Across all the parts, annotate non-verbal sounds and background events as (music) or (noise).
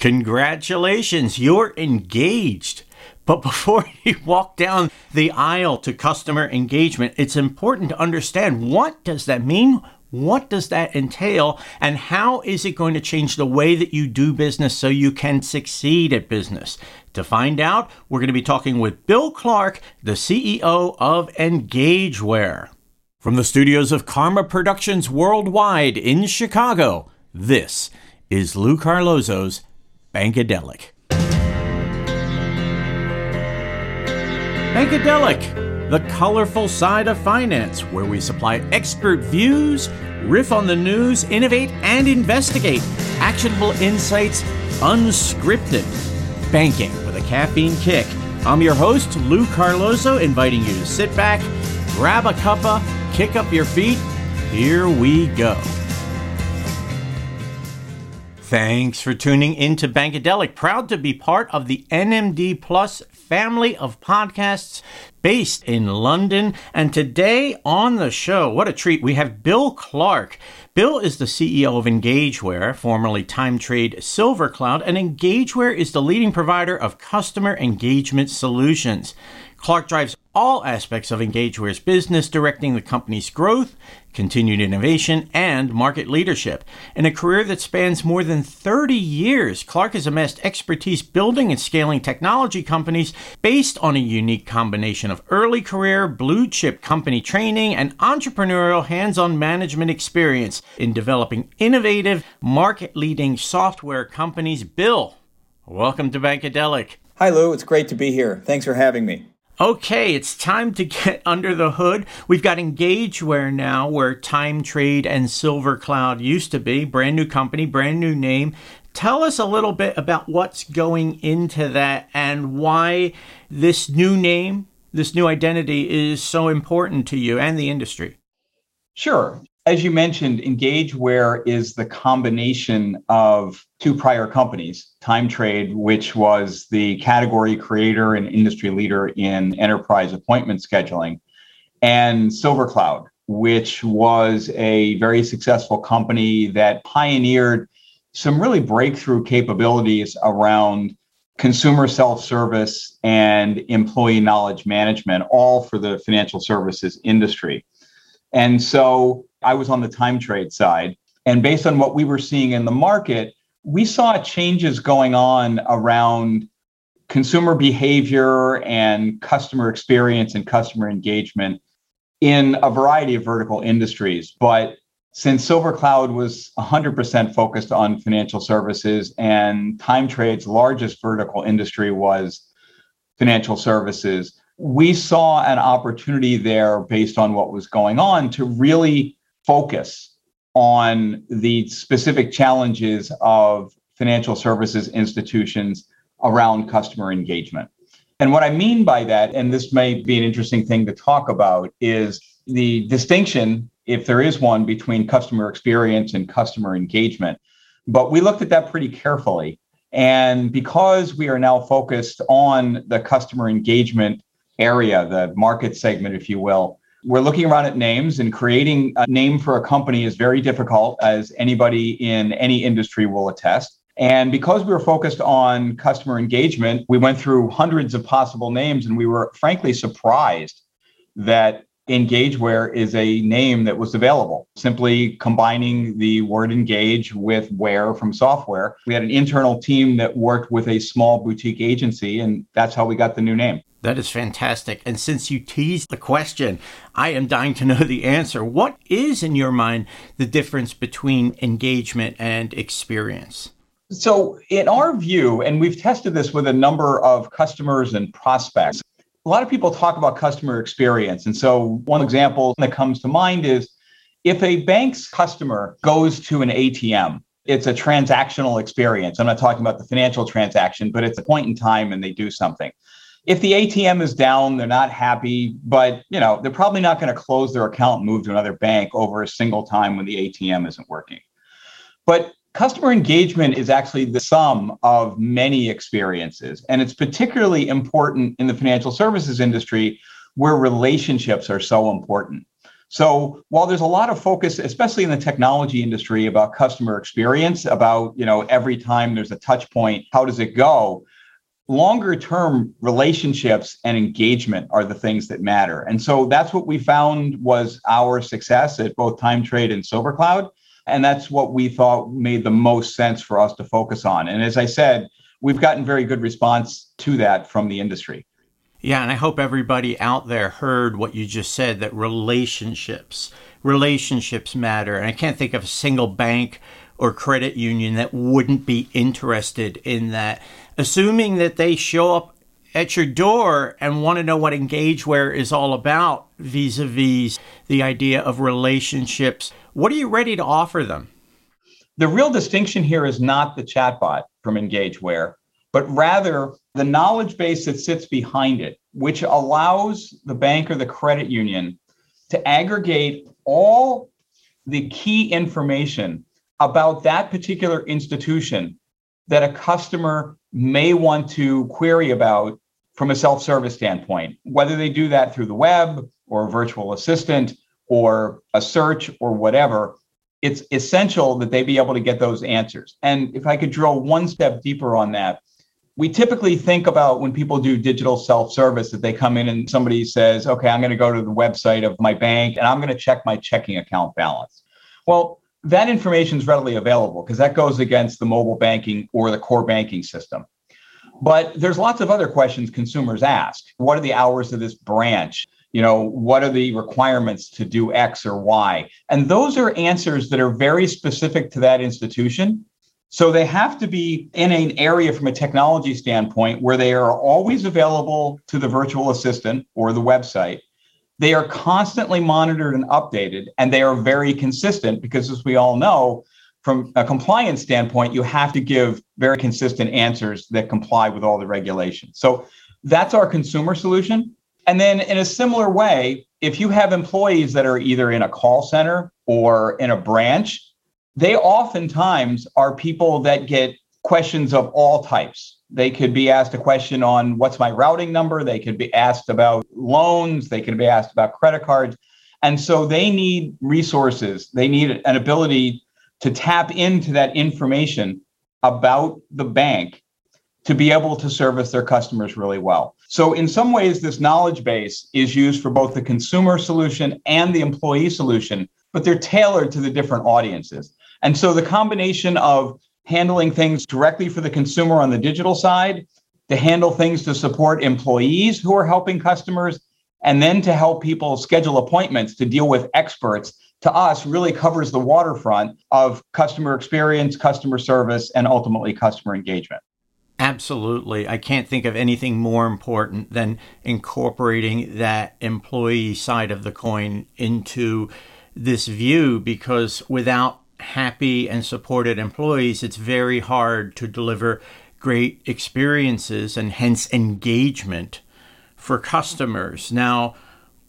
Congratulations, you're engaged. But before (laughs) you walk down the aisle to customer engagement, it's important to understand what does that mean? What does that entail? And how is it going to change the way that you do business so you can succeed at business? To find out, we're going to be talking with Bill Clark, the CEO of Engageware. From the studios of Karma Productions Worldwide in Chicago, this is Lou Carlozo's Bankadelic. Bankadelic, the colorful side of finance, where we supply expert views, riff on the news, innovate, and investigate actionable insights unscripted. Banking with a caffeine kick. I'm your host, Lou Carlozo, inviting you to sit back, grab a cuppa, kick up your feet. Here we go. Thanks for tuning in to Bankadelic. Proud to be part of the NMD Plus family of podcasts based in London. And today on the show, what a treat, we have Bill Clark. Bill is the CEO of Engageware, formerly TimeTrade SilverCloud, and Engageware is the leading provider of customer engagement solutions. Clark drives all aspects of Engageware's business, directing the company's growth, continued innovation, and market leadership. In a career that spans more than 30 years, Clark has amassed expertise building and scaling technology companies based on a unique combination of early career, blue chip company training, and entrepreneurial hands on management experience in developing innovative, market leading software companies. Bill, welcome to Bankadelic. Hi, Lou. It's great to be here. Thanks for having me. Okay, it's time to get (laughs) under the hood. We've got Engageware now, where Time Trade and Silver Cloud used to be. Brand new company, brand new name. Tell us a little bit about what's going into that and why this new name, this new identity is so important to you and the industry. Sure as you mentioned, Engageware is the combination of two prior companies TimeTrade, which was the category creator and industry leader in enterprise appointment scheduling, and SilverCloud, which was a very successful company that pioneered some really breakthrough capabilities around consumer self service and employee knowledge management, all for the financial services industry. And so I was on the time trade side. And based on what we were seeing in the market, we saw changes going on around consumer behavior and customer experience and customer engagement in a variety of vertical industries. But since SilverCloud was 100% focused on financial services and time trade's largest vertical industry was financial services, we saw an opportunity there based on what was going on to really focus on the specific challenges of financial services institutions around customer engagement. And what I mean by that, and this may be an interesting thing to talk about, is the distinction, if there is one, between customer experience and customer engagement. But we looked at that pretty carefully. And because we are now focused on the customer engagement area, the market segment, if you will, we're looking around at names and creating a name for a company is very difficult, as anybody in any industry will attest. And because we were focused on customer engagement, we went through hundreds of possible names and we were frankly surprised that Engageware is a name that was available, simply combining the word engage with ware from software. We had an internal team that worked with a small boutique agency, and that's how we got the new name. That is fantastic. And since you teased the question, I am dying to know the answer. What is, in your mind, the difference between engagement and experience? So, in our view, and we've tested this with a number of customers and prospects, a lot of people talk about customer experience. And so, one example that comes to mind is if a bank's customer goes to an ATM, it's a transactional experience. I'm not talking about the financial transaction, but it's a point in time and they do something if the ATM is down, they're not happy, but you know, they're probably not going to close their account and move to another bank over a single time when the ATM isn't working. But customer engagement is actually the sum of many experiences, and it's particularly important in the financial services industry where relationships are so important. So while there's a lot of focus, especially in the technology industry, about customer experience, about you know every time there's a touch point, how does it go? Longer term relationships and engagement are the things that matter. And so that's what we found was our success at both Time Trade and SilverCloud. And that's what we thought made the most sense for us to focus on. And as I said, we've gotten very good response to that from the industry. Yeah, and I hope everybody out there heard what you just said that relationships, relationships matter. And I can't think of a single bank or credit union that wouldn't be interested in that. Assuming that they show up at your door and want to know what EngageWare is all about vis a vis the idea of relationships, what are you ready to offer them? The real distinction here is not the chatbot from EngageWare but rather the knowledge base that sits behind it, which allows the bank or the credit union to aggregate all the key information about that particular institution that a customer may want to query about from a self service standpoint, whether they do that through the web or a virtual assistant or a search or whatever. It's essential that they be able to get those answers. And if I could drill one step deeper on that, we typically think about when people do digital self-service that they come in and somebody says, okay, I'm going to go to the website of my bank and I'm going to check my checking account balance. Well, that information is readily available because that goes against the mobile banking or the core banking system. But there's lots of other questions consumers ask. What are the hours of this branch? You know, what are the requirements to do X or Y? And those are answers that are very specific to that institution so they have to be in an area from a technology standpoint where they are always available to the virtual assistant or the website. They are constantly monitored and updated, and they are very consistent because, as we all know, from a compliance standpoint, you have to give very consistent answers that comply with all the regulations. So that's our consumer solution. And then, in a similar way, if you have employees that are either in a call center or in a branch, they oftentimes are people that get questions of all types. They could be asked a question on what's my routing number. They could be asked about loans. They could be asked about credit cards. And so they need resources. They need an ability to tap into that information about the bank to be able to service their customers really well. So, in some ways, this knowledge base is used for both the consumer solution and the employee solution, but they're tailored to the different audiences. And so the combination of handling things directly for the consumer on the digital side, to handle things to support employees who are helping customers, and then to help people schedule appointments to deal with experts to us really covers the waterfront of customer experience, customer service, and ultimately customer engagement. Absolutely. I can't think of anything more important than incorporating that employee side of the coin into this view because without happy and supported employees, it's very hard to deliver great experiences and hence engagement for customers. Now,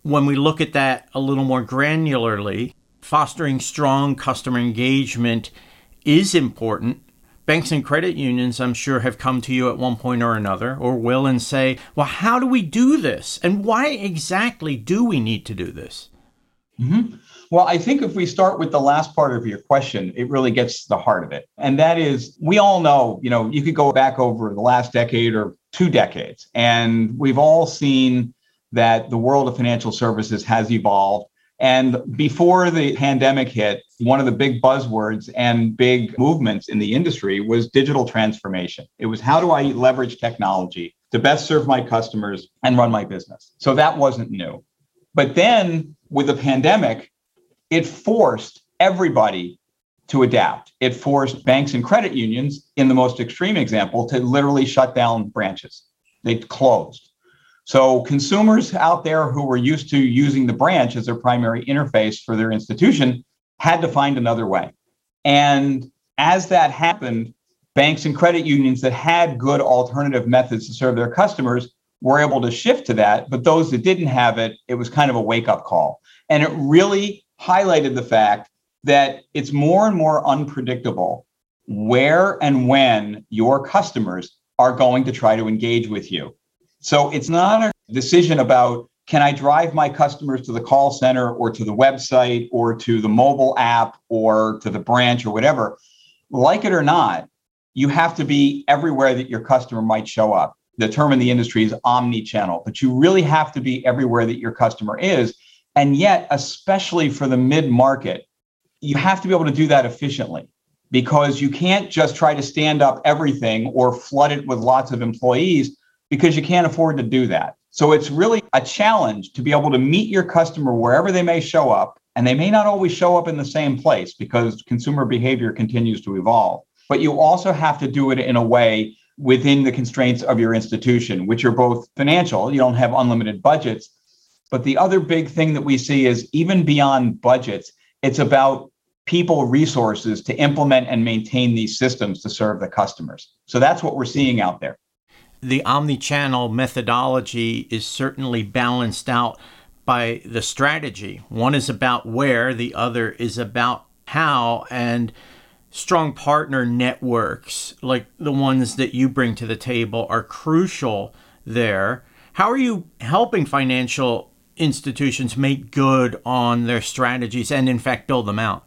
when we look at that a little more granularly, fostering strong customer engagement is important. Banks and credit unions, I'm sure, have come to you at one point or another, or will, and say, Well, how do we do this? And why exactly do we need to do this? Mm-hmm. Well, I think if we start with the last part of your question, it really gets to the heart of it. And that is, we all know, you know, you could go back over the last decade or two decades, and we've all seen that the world of financial services has evolved. And before the pandemic hit, one of the big buzzwords and big movements in the industry was digital transformation. It was how do I leverage technology to best serve my customers and run my business? So that wasn't new. But then with the pandemic, it forced everybody to adapt. It forced banks and credit unions, in the most extreme example, to literally shut down branches. They closed. So consumers out there who were used to using the branch as their primary interface for their institution had to find another way. And as that happened, banks and credit unions that had good alternative methods to serve their customers were able to shift to that. But those that didn't have it, it was kind of a wake up call. And it really highlighted the fact that it's more and more unpredictable where and when your customers are going to try to engage with you. So it's not a decision about can I drive my customers to the call center or to the website or to the mobile app or to the branch or whatever? Like it or not, you have to be everywhere that your customer might show up. The term in the industry is omni-channel, but you really have to be everywhere that your customer is. And yet, especially for the mid-market, you have to be able to do that efficiently because you can't just try to stand up everything or flood it with lots of employees because you can't afford to do that. So it's really a challenge to be able to meet your customer wherever they may show up. And they may not always show up in the same place because consumer behavior continues to evolve. But you also have to do it in a way within the constraints of your institution, which are both financial, you don't have unlimited budgets. But the other big thing that we see is even beyond budgets, it's about people resources to implement and maintain these systems to serve the customers. So that's what we're seeing out there. The omni-channel methodology is certainly balanced out by the strategy. One is about where, the other is about how and strong partner networks like the ones that you bring to the table are crucial there. How are you helping financial institutions make good on their strategies and in fact build them out?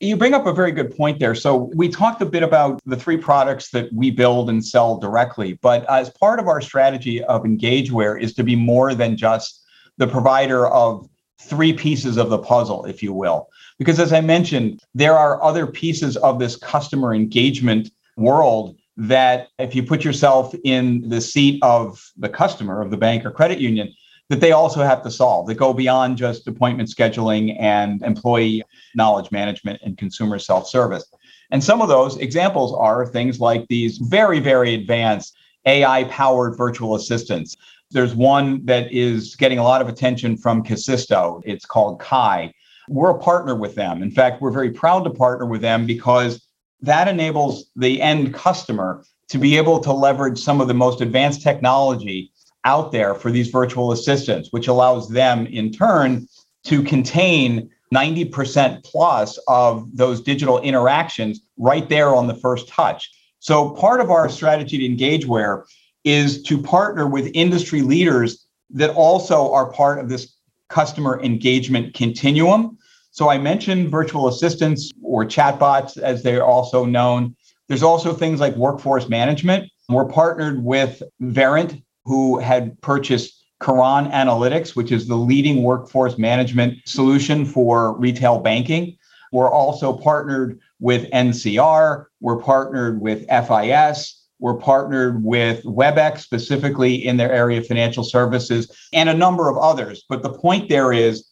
You bring up a very good point there. So, we talked a bit about the three products that we build and sell directly, but as part of our strategy of Engageware is to be more than just the provider of three pieces of the puzzle, if you will. Because as I mentioned, there are other pieces of this customer engagement world that if you put yourself in the seat of the customer of the bank or credit union, that they also have to solve that go beyond just appointment scheduling and employee knowledge management and consumer self service. And some of those examples are things like these very, very advanced AI powered virtual assistants. There's one that is getting a lot of attention from Kasisto. It's called Kai. We're a partner with them. In fact, we're very proud to partner with them because that enables the end customer to be able to leverage some of the most advanced technology out there for these virtual assistants, which allows them in turn to contain 90% plus of those digital interactions right there on the first touch. So, part of our strategy to Engageware is to partner with industry leaders that also are part of this customer engagement continuum. So, I mentioned virtual assistants or chatbots, as they're also known. There's also things like workforce management. We're partnered with Verint who had purchased Karan Analytics, which is the leading workforce management solution for retail banking. We're also partnered with NCR. We're partnered with FIS. We're partnered with WebEx, specifically in their area of financial services, and a number of others. But the point there is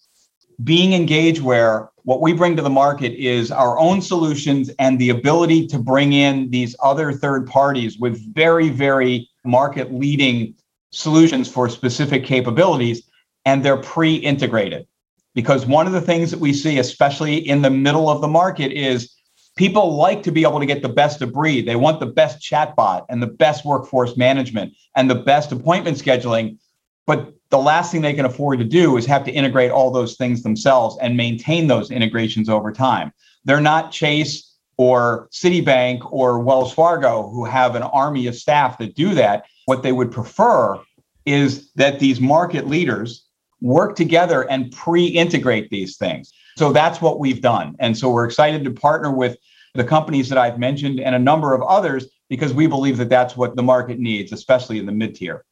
being Engageware what we bring to the market is our own solutions and the ability to bring in these other third parties with very, very market leading solutions for specific capabilities, and they're pre integrated. Because one of the things that we see, especially in the middle of the market, is people like to be able to get the best of breed. They want the best chatbot and the best workforce management and the best appointment scheduling. But the last thing they can afford to do is have to integrate all those things themselves and maintain those integrations over time. They're not Chase or Citibank or Wells Fargo who have an army of staff that do that. What they would prefer is that these market leaders work together and pre integrate these things. So that's what we've done. And so we're excited to partner with the companies that I've mentioned and a number of others because we believe that that's what the market needs, especially in the mid tier.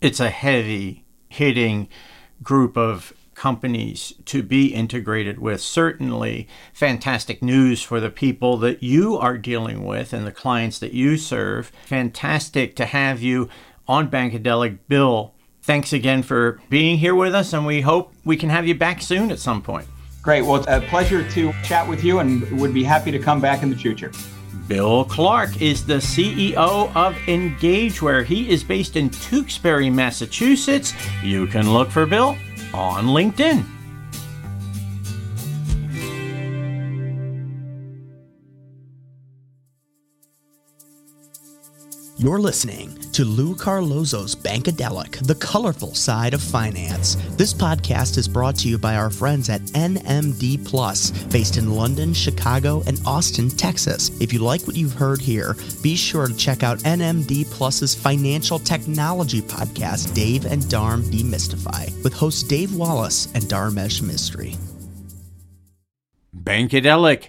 It's a heavy hitting group of companies to be integrated with. Certainly, fantastic news for the people that you are dealing with and the clients that you serve. Fantastic to have you on Bankadelic. Bill, thanks again for being here with us, and we hope we can have you back soon at some point. Great. Well, it's a pleasure to chat with you and would be happy to come back in the future. Bill Clark is the CEO of Engageware. He is based in Tewksbury, Massachusetts. You can look for Bill on LinkedIn. You're listening to Lou Carlozo's Bankadelic, the colorful side of finance. This podcast is brought to you by our friends at NMD Plus, based in London, Chicago, and Austin, Texas. If you like what you've heard here, be sure to check out NMD Plus's financial technology podcast, Dave and Dharm Demystify, with hosts Dave Wallace and Dharmesh Mistry. Bankadelic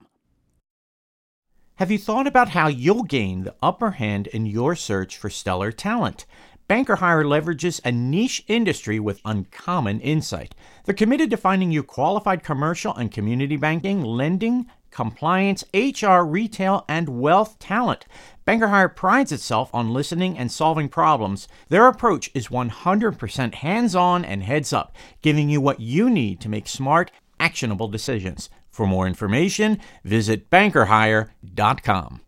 Have you thought about how you'll gain the upper hand in your search for stellar talent? Banker Hire leverages a niche industry with uncommon insight. They're committed to finding you qualified commercial and community banking, lending, compliance, HR, retail, and wealth talent. Banker Hire prides itself on listening and solving problems. Their approach is 100% hands on and heads up, giving you what you need to make smart, actionable decisions. For more information, visit bankerhire.com.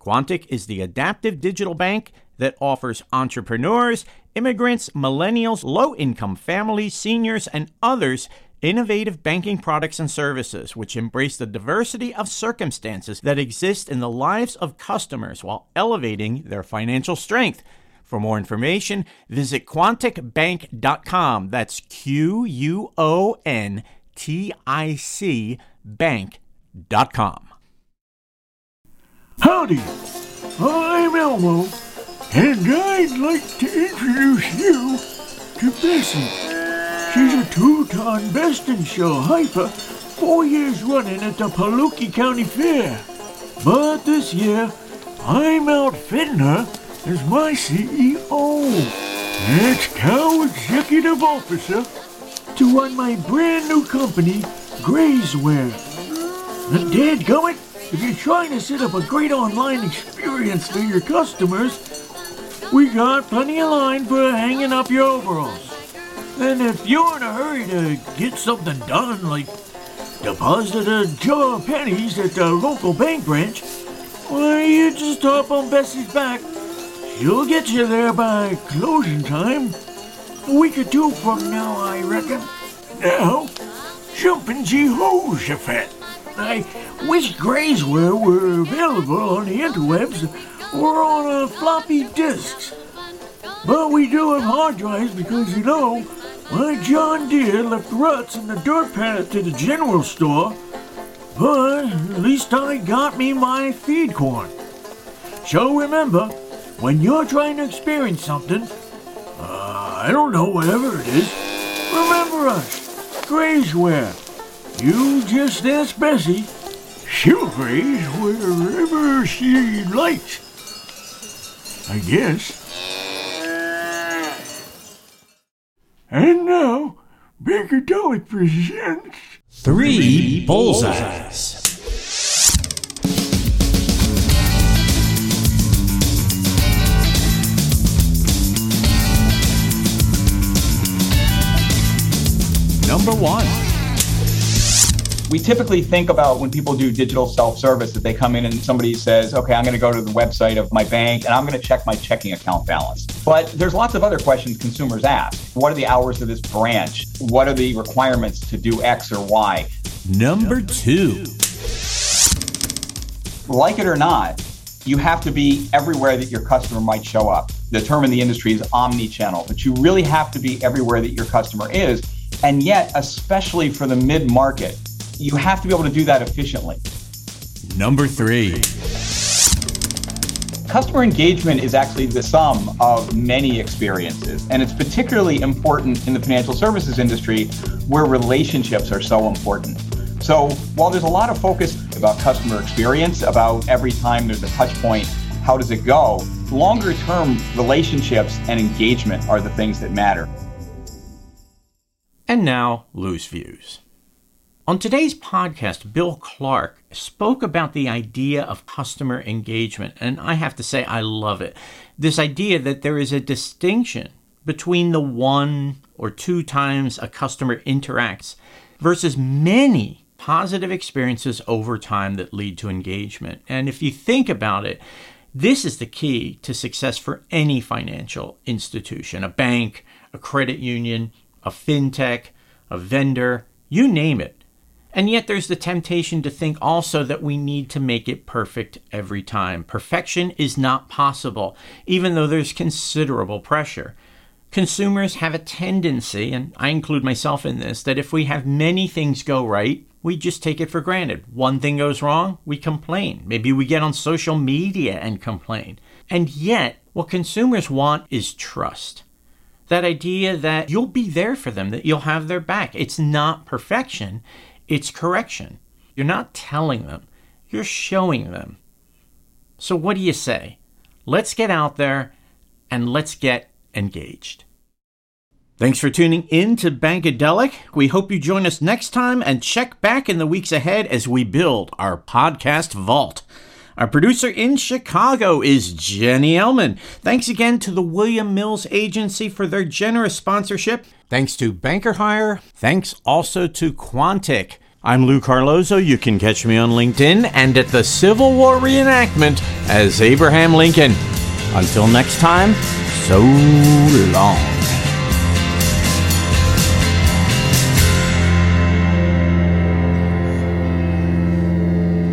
Quontic is the adaptive digital bank that offers entrepreneurs, immigrants, millennials, low income families, seniors, and others innovative banking products and services which embrace the diversity of circumstances that exist in the lives of customers while elevating their financial strength. For more information, visit quonticbank.com. That's Q U O N ticbank.com. Howdy, I'm Elmo, and I'd like to introduce you to Bessie. She's a two-ton Best in Show hyper, four years running at the Paluckie County Fair. But this year, I'm outfitting her as my CEO. That's co-executive officer to run my brand new company, Grayswear. And dadgummit, if you're trying to set up a great online experience for your customers, we got plenty of line for hanging up your overalls. And if you're in a hurry to get something done, like deposit a jar of pennies at the local bank branch, why, you just hop on Bessie's back. She'll get you there by closing time. A week or two from now, I reckon. Now, jumping Jehoshaphat. I wish Grayswear were available on the interwebs or on uh, floppy disks. But we do have hard drives because, you know, my John Deere left ruts in the dirt path to the general store. But at least I got me my feed corn. So remember, when you're trying to experience something, I don't know, whatever it is, remember us, Grayswear. You just ask Bessie. She'll graze wherever she likes. I guess. And now, Bankadelic presents Three Bullseyes. Number one. We typically think about when people do digital self service that they come in and somebody says, okay, I'm going to go to the website of my bank and I'm going to check my checking account balance. But there's lots of other questions consumers ask. What are the hours of this branch? What are the requirements to do X or Y? Number two. Like it or not, you have to be everywhere that your customer might show up. The term in the industry is omni channel, but you really have to be everywhere that your customer is. And yet, especially for the mid market, you have to be able to do that efficiently. Number three. Customer engagement is actually the sum of many experiences, and it's particularly important in the financial services industry where relationships are so important. So, while there's a lot of focus about customer experience, about every time there's a touch point, how does it go? Longer term relationships and engagement are the things that matter. And now, Lou's views. On today's podcast, Bill Clark spoke about the idea of customer engagement, and I have to say, I love it. This idea that there is a distinction between the one or two times a customer interacts versus many positive experiences over time that lead to engagement. And if you think about it, this is the key to success for any financial institution a bank, a credit union, a fintech, a vendor, you name it. And yet, there's the temptation to think also that we need to make it perfect every time. Perfection is not possible, even though there's considerable pressure. Consumers have a tendency, and I include myself in this, that if we have many things go right, we just take it for granted. One thing goes wrong, we complain. Maybe we get on social media and complain. And yet, what consumers want is trust. That idea that you'll be there for them, that you'll have their back. It's not perfection, it's correction. You're not telling them, you're showing them. So, what do you say? Let's get out there and let's get engaged. Thanks for tuning in to Bankadelic. We hope you join us next time and check back in the weeks ahead as we build our podcast vault. Our producer in Chicago is Jenny Ellman. Thanks again to the William Mills Agency for their generous sponsorship. Thanks to Banker Hire. Thanks also to Quontic. I'm Lou Carlozo. You can catch me on LinkedIn and at the Civil War reenactment as Abraham Lincoln. Until next time, so long.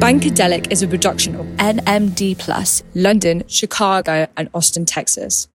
Bankadelic is a production of NMD Plus, London, Chicago, and Austin, Texas.